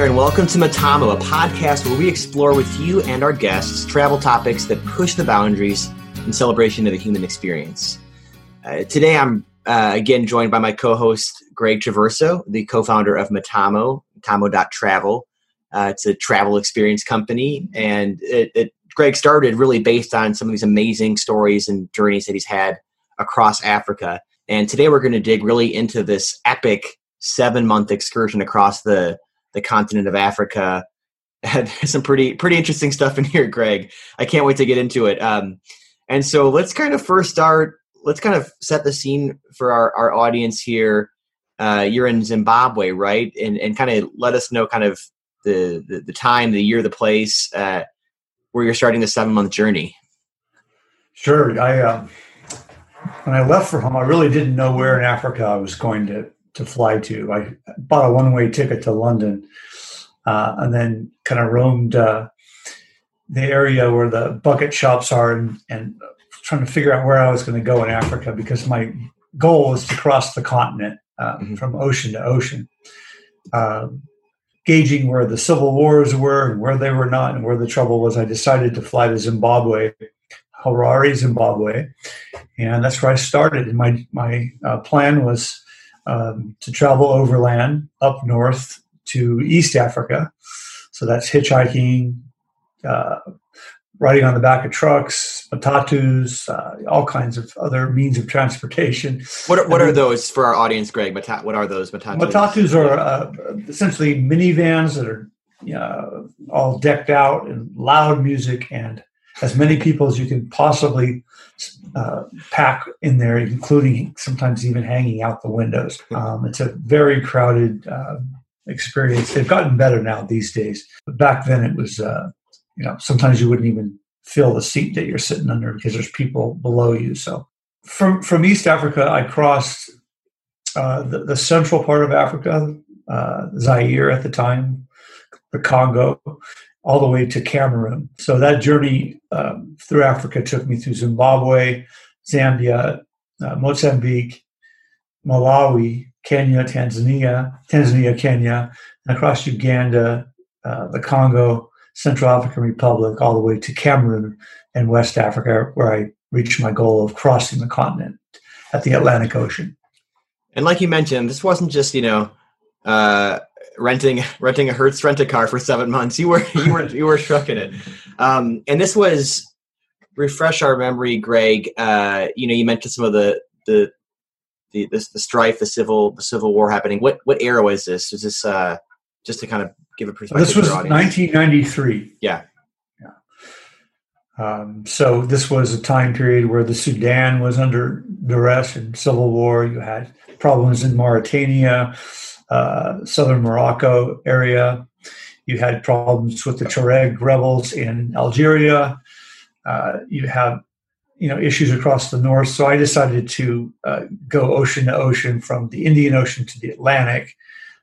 There, and welcome to Metamo, a podcast where we explore with you and our guests travel topics that push the boundaries in celebration of the human experience. Uh, today, I'm uh, again joined by my co host, Greg Traverso, the co founder of Metamo, Metamo.travel. Uh, it's a travel experience company, and it, it, Greg started really based on some of these amazing stories and journeys that he's had across Africa. And today, we're going to dig really into this epic seven month excursion across the the continent of Africa. Had some pretty pretty interesting stuff in here, Greg. I can't wait to get into it. Um, and so let's kind of first start. Let's kind of set the scene for our, our audience here. Uh, you're in Zimbabwe, right? And and kind of let us know kind of the the, the time, the year, the place uh, where you're starting the seven month journey. Sure. I uh, when I left for home, I really didn't know where in Africa I was going to to fly to. I bought a one way ticket to London, uh, and then kind of roamed uh, the area where the bucket shops are, and, and trying to figure out where I was going to go in Africa because my goal was to cross the continent uh, mm-hmm. from ocean to ocean. Um, gauging where the civil wars were and where they were not and where the trouble was, I decided to fly to Zimbabwe, Harare, Zimbabwe, and that's where I started. And my my uh, plan was um, to travel overland up north to East Africa. So that's hitchhiking, uh, riding on the back of trucks, matatus, uh, all kinds of other means of transportation. What are, what are those for our audience, Greg? Mata- what are those matatus? Matatus are uh, essentially minivans that are uh, all decked out and loud music and as many people as you can possibly uh, pack in there, including sometimes even hanging out the windows. Um, it's a very crowded uh, experience. They've gotten better now these days. But back then, it was uh, you know sometimes you wouldn't even feel the seat that you're sitting under because there's people below you. So from from East Africa, I crossed uh, the, the, central part of Africa, uh, Zaire at the time, the Congo, all the way to Cameroon. So that journey um, through Africa took me through Zimbabwe, Zambia, uh, Mozambique, Malawi, Kenya, Tanzania, Tanzania, Kenya, and across Uganda, uh, the Congo, Central African Republic, all the way to Cameroon and West Africa, where I reached my goal of crossing the continent at the Atlantic Ocean. And like you mentioned, this wasn't just you know uh, renting renting a Hertz rent a car for seven months. You were you were you were trucking it, um, and this was refresh our memory, Greg. Uh, you know, you mentioned some of the the the, the, the strife, the civil the civil war happening. What what era was this? Was this uh, just to kind of give a perspective? This was 1993. Yeah. Yeah. Um, so this was a time period where the Sudan was under duress and civil war. You had problems in Mauritania uh, southern Morocco area. You had problems with the Tuareg rebels in Algeria. Uh, you have you know issues across the north. So I decided to uh, go ocean to ocean from the Indian Ocean to the Atlantic.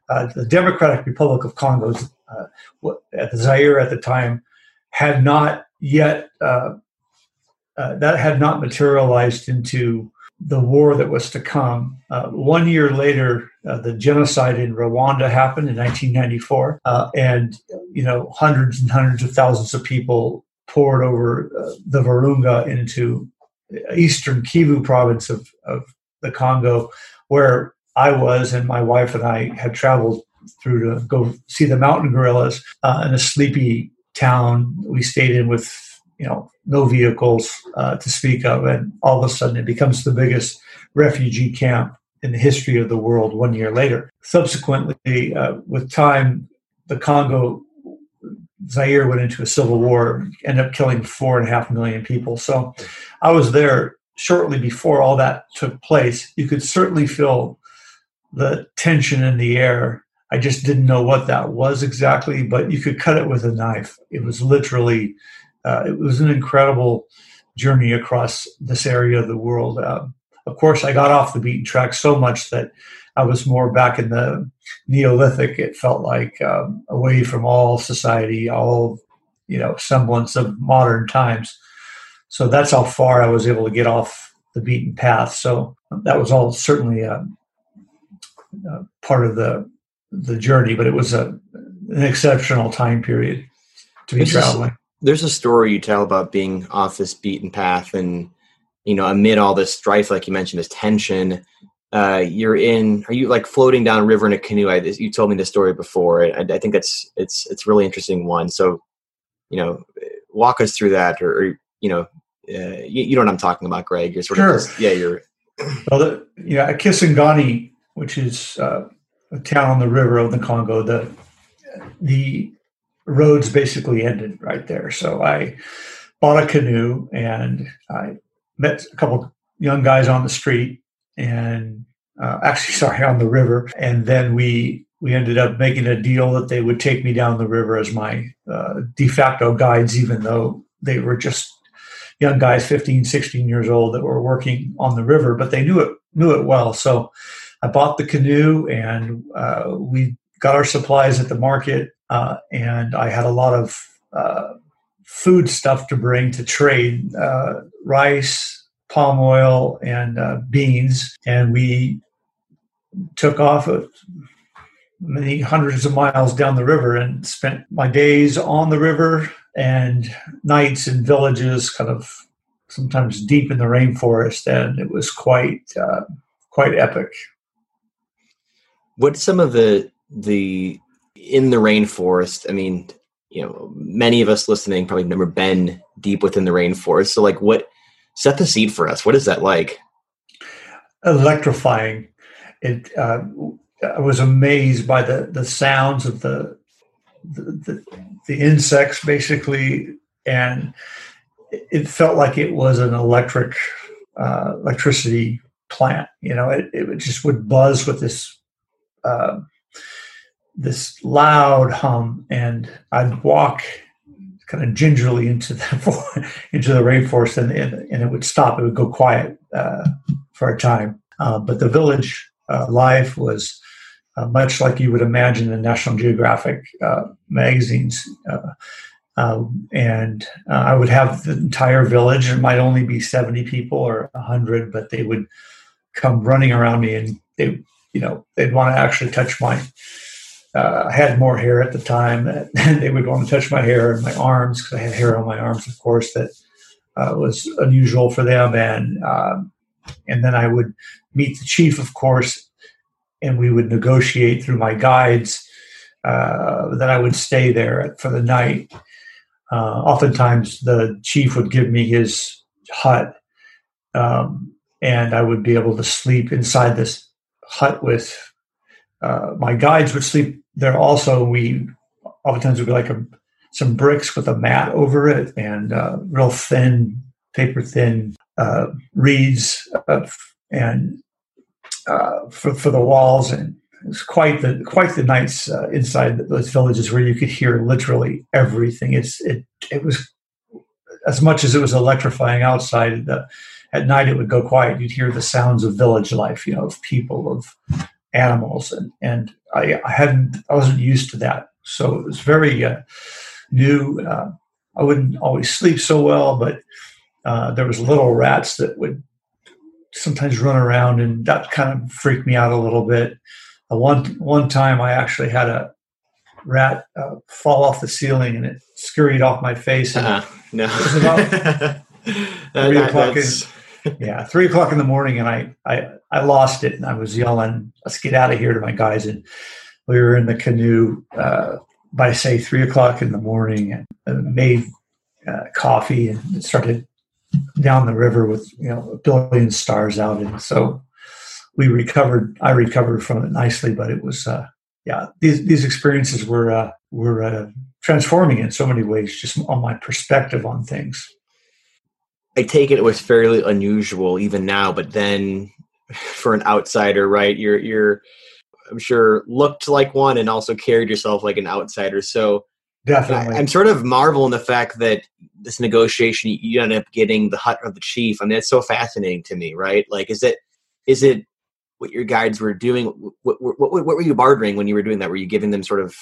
Uh, the Democratic Republic of Congo, uh, at the Zaire at the time, had not yet that had not materialized into the war that was to come. Uh, one year later, uh, the genocide in Rwanda happened in 1994, uh, and you know hundreds and hundreds of thousands of people poured over uh, the Virunga into eastern Kivu province of, of the Congo, where I was and my wife and I had traveled through to go see the mountain gorillas uh, in a sleepy town we stayed in with you know no vehicles uh, to speak of, and all of a sudden it becomes the biggest refugee camp in the history of the world. One year later, subsequently, uh, with time, the Congo, Zaire went into a civil war, ended up killing four and a half million people. So, I was there shortly before all that took place. You could certainly feel the tension in the air. I just didn't know what that was exactly, but you could cut it with a knife. It was literally uh, it was an incredible journey across this area of the world. Uh, of course, I got off the beaten track so much that I was more back in the Neolithic. It felt like um, away from all society, all you know, semblance of modern times. So that's how far I was able to get off the beaten path. So that was all certainly uh, uh, part of the the journey, but it was a an exceptional time period to be a traveling. There's a story you tell about being off this beaten path, and you know, amid all this strife, like you mentioned, this tension. Uh, you're in. Are you like floating down a river in a canoe? I, you told me this story before. I, I think that's it's it's a really interesting one. So, you know, walk us through that, or, or you know, uh, you, you know what I'm talking about, Greg. You're sort Sure. of just, yeah, you're Well, the, yeah, Kisangani, which is uh, a town on the river of the Congo, the the roads basically ended right there. So I bought a canoe and I met a couple young guys on the street and uh, actually, sorry, on the river. And then we we ended up making a deal that they would take me down the river as my uh, de facto guides, even though they were just young guys 15 16 years old that were working on the river but they knew it knew it well so i bought the canoe and uh, we got our supplies at the market uh, and i had a lot of uh, food stuff to bring to trade uh, rice palm oil and uh, beans and we took off uh, many hundreds of miles down the river and spent my days on the river and nights in villages, kind of sometimes deep in the rainforest, and it was quite uh, quite epic. What some of the the in the rainforest? I mean, you know, many of us listening probably never been deep within the rainforest. So, like, what set the seed for us? What is that like? Electrifying. It. Uh, I was amazed by the the sounds of the the, the, the insects, basically, and it felt like it was an electric uh, electricity plant. You know, it, it just would buzz with this uh, this loud hum, and I'd walk kind of gingerly into the into the rainforest, and, and, it would stop. It would go quiet uh, for a time. Uh, but the village uh, life was uh, much like you would imagine in National Geographic uh, magazines. Uh, um, and I would have the entire village. It might only be seventy people or hundred, but they would come running around me, and they, you know, they'd want to actually touch my uh, I had more hair at the time, and they would want to touch my hair and my arms because I had hair on my arms, of course, that uh, was unusual for them. And um, and then I would meet the chief, of course, and we would negotiate through my guides uh, that I would stay there for the night. Uh, oftentimes, the chief would give me his hut, um, and I would be able to sleep inside this hut with uh, my guides would sleep there also. We oftentimes would be like a, some bricks with a mat over it and uh, real thin, paper thin uh, reeds and uh, for, for the walls. And it was quite the quite the nights uh, inside those villages where you could hear literally everything. It's it it was as much as it was electrifying outside. The, at night it would go quiet. You'd hear the sounds of village life, you know, of people, of animals and and I, I, hadn't I wasn't used to that. So it was very uh, new. Uh, I wouldn't always sleep so well but uh, there was little rats that would sometimes run around and that kind of freaked me out a little bit. One one time I actually had a rat uh, fall off the ceiling and it scurried off my face and uh-huh. no. it was about three o'clock yeah three o'clock in the morning and I, I I lost it and I was yelling, let's get out of here to my guys. And we were in the canoe uh, by say three o'clock in the morning and, made uh, coffee and started down the river with, you know, a billion stars out. And so we recovered, I recovered from it nicely, but it was, uh, yeah, these, these experiences were, uh, were uh, transforming in so many ways, just on my perspective on things. I take it it was fairly unusual even now, but then for an outsider, right? You're you're I'm sure looked like one and also carried yourself like an outsider. So definitely, I, am sort of marveling the fact that this negotiation you end up getting the hut of the chief. I mean, it's so fascinating to me, right? Like, is it is it what your guides were doing? What, what, what, what were you bartering when you were doing that? Were you giving them sort of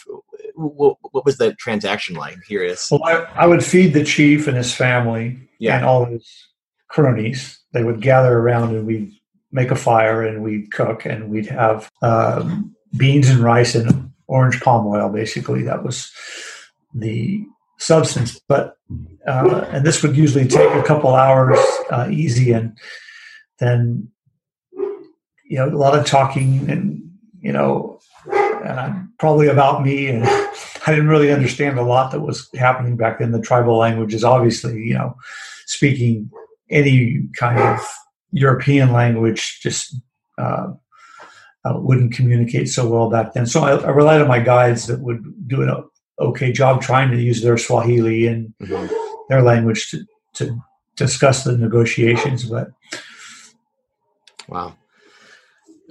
what, what was the transaction like? Here is. Well, I, I would feed the chief and his family yeah. and all his cronies. They would gather around and we'd make a fire and we'd cook and we'd have um, beans and rice and orange palm oil. Basically, that was the substance. But uh, and this would usually take a couple hours, uh, easy, and then you know a lot of talking and you know uh, probably about me and I didn't really understand a lot that was happening back then. The tribal languages, obviously, you know, speaking any kind of European language just uh, uh, wouldn't communicate so well back then. So I, I, relied on my guides that would do an okay job trying to use their Swahili and mm-hmm. their language to, to discuss the negotiations. But wow,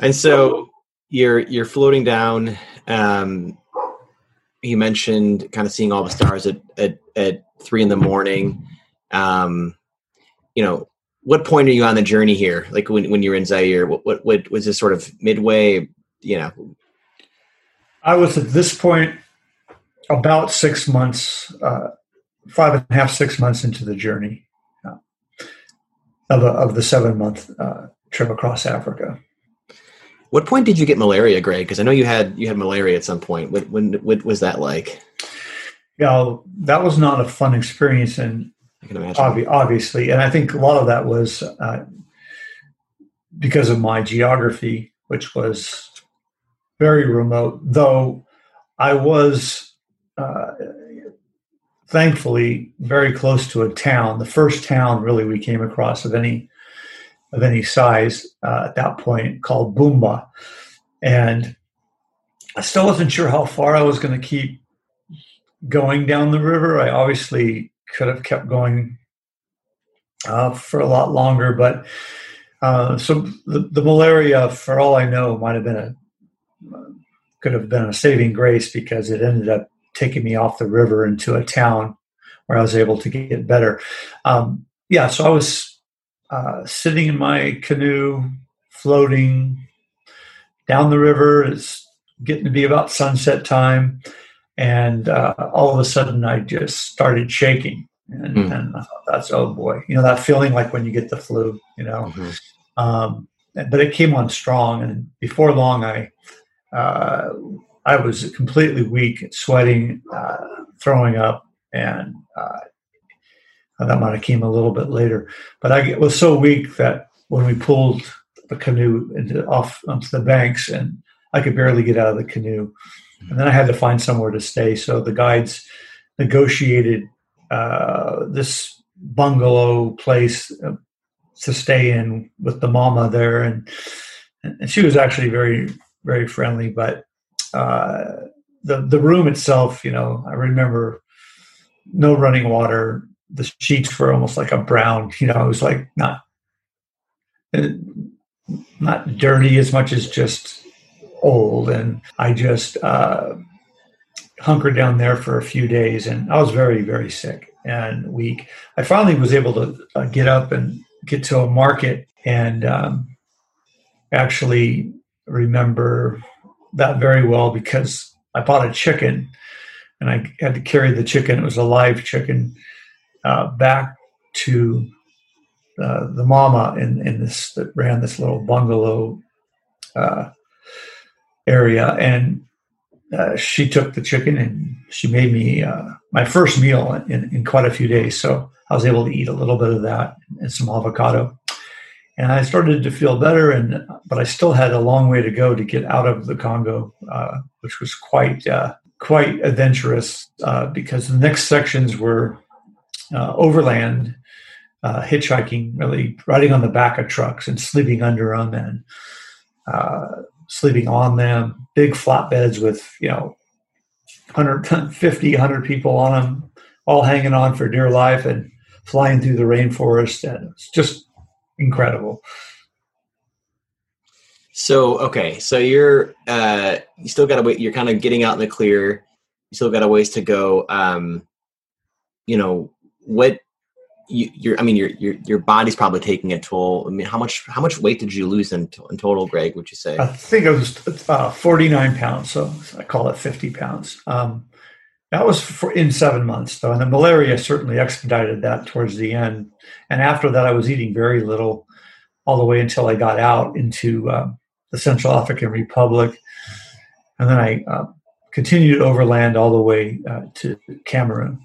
and so you're you're floating down. Um, you mentioned kind of seeing all the stars at at, at three in the morning. Um, you know, what point are you on the journey here? Like when, when you're in Zaire, what, what, what was this sort of midway, you know? I was at this point about six months, uh, five and a half, six months into the journey uh, of, a, of the seven month uh, trip across Africa. What point did you get malaria, Greg? Because I know you had you had malaria at some point. What, when what was that like? Yeah, that was not a fun experience, and I can imagine. Obvi- obviously, and I think a lot of that was uh, because of my geography, which was very remote. Though I was uh, thankfully very close to a town, the first town really we came across of any of any size uh, at that point, called Bumba, and I still wasn't sure how far I was going to keep going down the river. I obviously could have kept going uh, for a lot longer. But uh, so the, the, malaria, for all I know, might have been a could have been a saving grace because it ended up taking me off the river into a town where I was able to get better. Um, yeah, so I was uh, sitting in my canoe, floating down the river. It's getting to be about sunset time and uh, all of a sudden I just started shaking, and, mm. and I thought that's oh boy, you know that feeling like when you get the flu, you know. Mm-hmm. Um, but it came on strong, and before long, I uh, I was completely weak, sweating, uh, throwing up, and uh, that might have came a little bit later. But I was so weak that when we pulled the canoe into off onto the banks, and I could barely get out of the canoe and then I had to find somewhere to stay. So the guides negotiated uh, this bungalow place uh, to stay in with the mama there, and and she was actually very very friendly. But uh, the the room itself, you know, I remember no running water. The sheets were almost like a brown. You know, it was like not uh, not dirty as much as just old, and I just uh, hunkered down there for a few days, and I was very, very sick and weak. I finally was able to uh, get up and get to a market, and um, actually remember that very well because I bought a chicken, and I had to carry the chicken. It was a live chicken uh, back to uh, the mama in, in this that ran this little bungalow uh, area, and uh, she took the chicken and she made me uh, my first meal in, in quite a few days. So I was able to eat a little bit of that and some avocado, and I started to feel better. And but I still had a long way to go to get out of the Congo, which was quite quite adventurous because the next sections were uh, overland. hitchhiking, really riding on the back of trucks and sleeping under them, and sleeping on them, big flatbeds with, you know, 150, 100 people on them, all hanging on for dear life and flying through the rainforest. And it's just incredible. So, okay. So you're, uh, you still got to wait. You're kind of getting out in the clear. You still got a ways to go. Um, you know, what, you, your I mean your your your body's probably taking a toll. I mean, how much how much weight did you lose in, in total, Greg? Would you say? I think it was uh, forty nine pounds, so I call it fifty pounds. Um, that was for in seven months, though, and the malaria certainly expedited that towards the end. And after that, I was eating very little, all the way until I got out into uh, the Central African Republic, and then I uh, continued overland all the way uh, to Cameroon.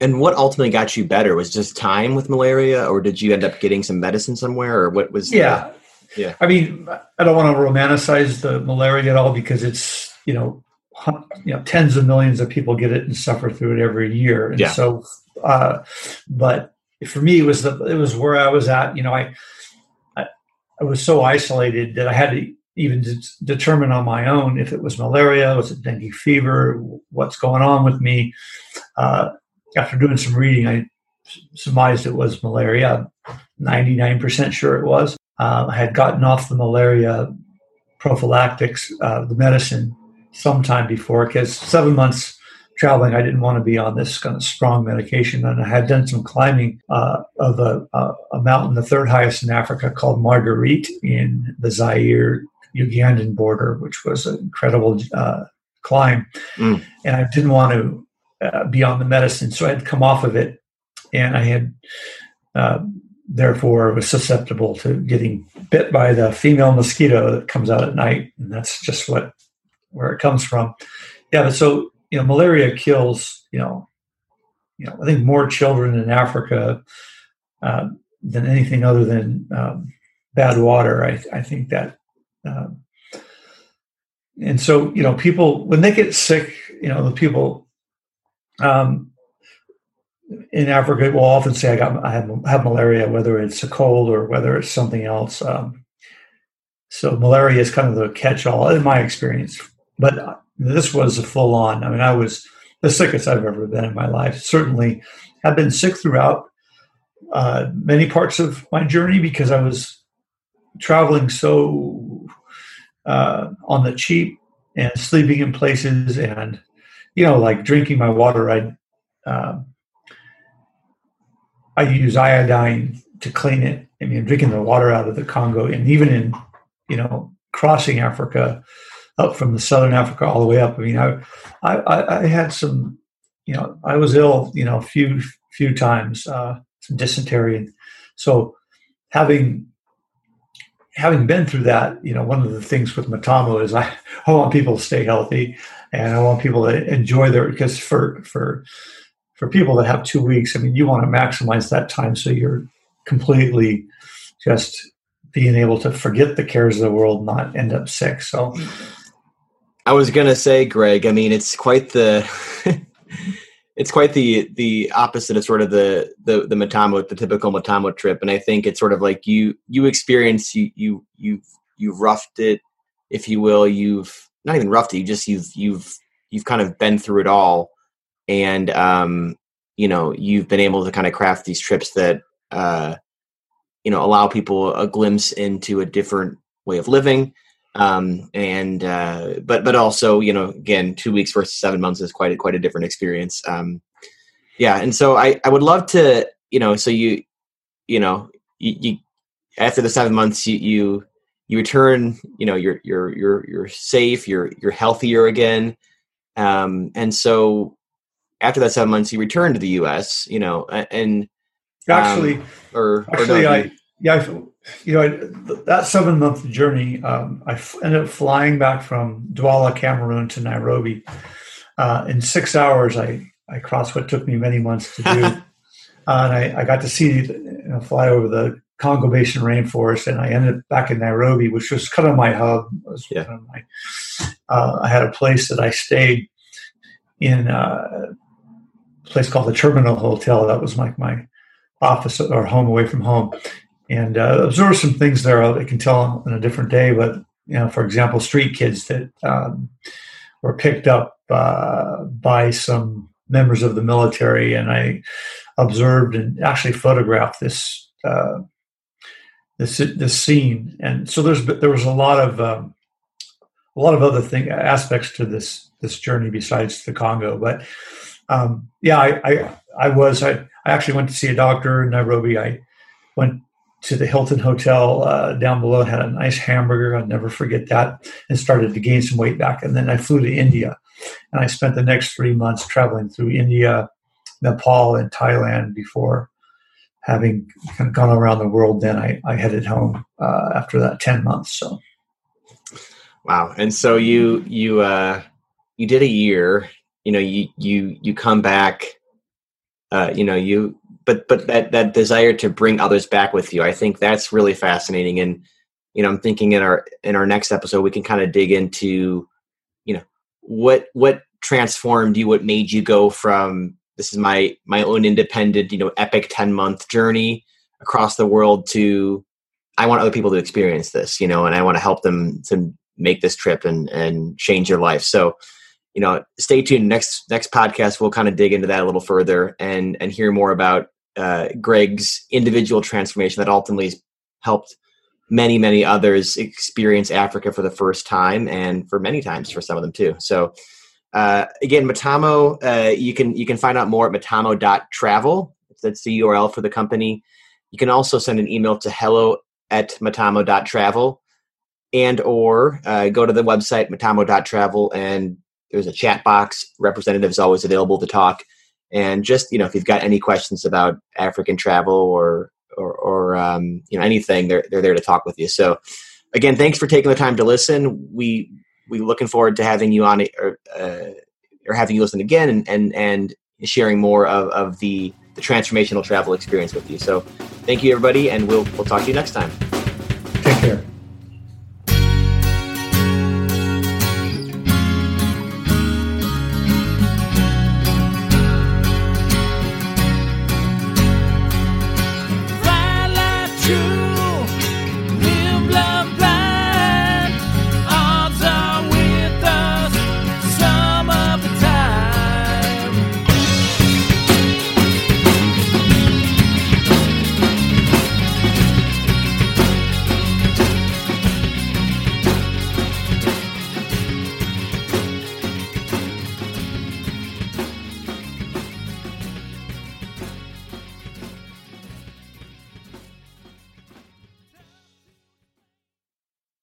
And what ultimately got you better was just time with malaria, or did you end up getting some medicine somewhere, or what was? Yeah, the, yeah. I mean, I don't want to romanticize the malaria at all because it's you know, you know, tens of millions of people get it and suffer through it every year, and yeah. so, uh, but for me, it was the it was where I was at. You know, I I, I was so isolated that I had to even de- determine on my own if it was malaria, was it dengue fever, what's going on with me. Uh, after doing some reading, I surmised it was malaria. 99% sure it was. Uh, I had gotten off the malaria prophylactics, uh, the medicine, sometime before because seven months traveling, I didn't want to be on this kind of strong medication. And I had done some climbing uh, of a, a, mountain, the third highest in Africa, called Marguerite in the Zaire Ugandan border, which was an incredible uh, climb. Mm. And I didn't want to uh, be the medicine, so I had come off of it, and I had uh, therefore was susceptible to getting bit by the female mosquito that comes out at night, and that's just what where it comes from. Yeah, but so you know, malaria kills you know, you know, I think more children in Africa uh, than anything other than um, bad water. I, I think that. Um, and so, you know, people when they get sick, you know, the people um, in Africa we'll often say, "I got, I have, have, malaria," whether it's a cold or whether it's something else. Um, so malaria is kind of the catch-all in my experience. But this was a full-on. I mean, I was the sickest I've ever been in my life. Certainly, have been sick throughout uh, many parts of my journey because I was traveling so uh, on the cheap and sleeping in places and you know, like drinking my water, I um, I use iodine to clean it. I mean, drinking the water out of the Congo, and even in you know crossing Africa up from the southern Africa all the way up. I mean, I I, I had some, you know, I was ill, you know, a few few times, uh, some dysentery, and so having having been through that, you know, one of the things with Metamo is I, I want people to stay healthy and I want people to enjoy their because for for for people that have two weeks, I mean, you want to maximize that time so you're completely just being able to forget the cares of the world, not end up sick. So, I was gonna say, Greg. I mean, it's quite the it's quite the the opposite of sort of the the the Metamo, the typical Metamo trip, and I think it's sort of like you you experience you you you you've roughed it, if you will. You've not even roughed it. You just you've you've you've kind of been through it all, and um, you know you've been able to kind of craft these trips that uh, you know allow people a glimpse into a different way of living um, and uh, but but also you know again two weeks versus seven months is quite a, quite a different experience. Um, yeah, and so I I would love to you know so you you know you, you after the seven months you you you return you know you're you're you're you're safe you're you're healthier again um, and so after that seven months you return to the us you know and um, actually or actually or i yeah I, you know, that seven month journey, um, I f- ended up flying back from Douala, Cameroon to Nairobi. Uh, in six hours, I, I crossed what took me many months to do. uh, and I, I, got to see, you know, fly over the Congo Basin rainforest, and I ended up back in Nairobi, which was kind of my hub. yeah. Kind of my, uh, I had a place that I stayed in uh, a place called the Terminal Hotel. That was like my office or home away from home and uh, observe some things there I can tell on a different day. But you know, for example, street kids that um, were picked up uh, by some members of the military, and I observed and actually photographed this uh, this this scene. And so there's there was a lot of um, a lot of other thing aspects to this this journey besides the Congo, but. Um, yeah, I, I, I was I, I actually went to see a doctor in Nairobi. I went to the Hilton Hotel uh, down below, had a nice hamburger. I'll never forget that, and started to gain some weight back. And then I flew to India, and I spent the next three months traveling through India, Nepal, and Thailand before having kind of gone around the world. Then I, I headed home uh, after that ten months. So. Wow. And so you you uh you did a year, you know, you you you come back uh you know, you but but that that desire to bring others back with you. I think that's really fascinating and you know, I'm thinking in our in our next episode we can kind of dig into you know, what what transformed you, what made you go from this is my my own independent, you know, epic 10 month journey across the world to I want other people to experience this, you know, and I want to help them to make this trip and and change your life. So, you know, stay tuned. Next next podcast, we'll kind of dig into that a little further and and hear more about uh, Greg's individual transformation that ultimately has helped many many others experience Africa for the first time and for many times for some of them too. So. Uh, again, Metamo, uh, you can you can find out more at metamo.travel. That's the URL for the company. You can also send an email to hello at metamo.travel and or uh, go to the website metamo.travel and there's a chat box representatives always available to talk and just you know if you've got any questions about african travel or or, or um, you know anything they're, they're there to talk with you. So again thanks for taking the time to listen. We we looking forward to having you on or, uh, or having you listen again and and, and sharing more of, of the, the transformational travel experience with you. So thank you everybody and we'll we'll talk to you next time. Take care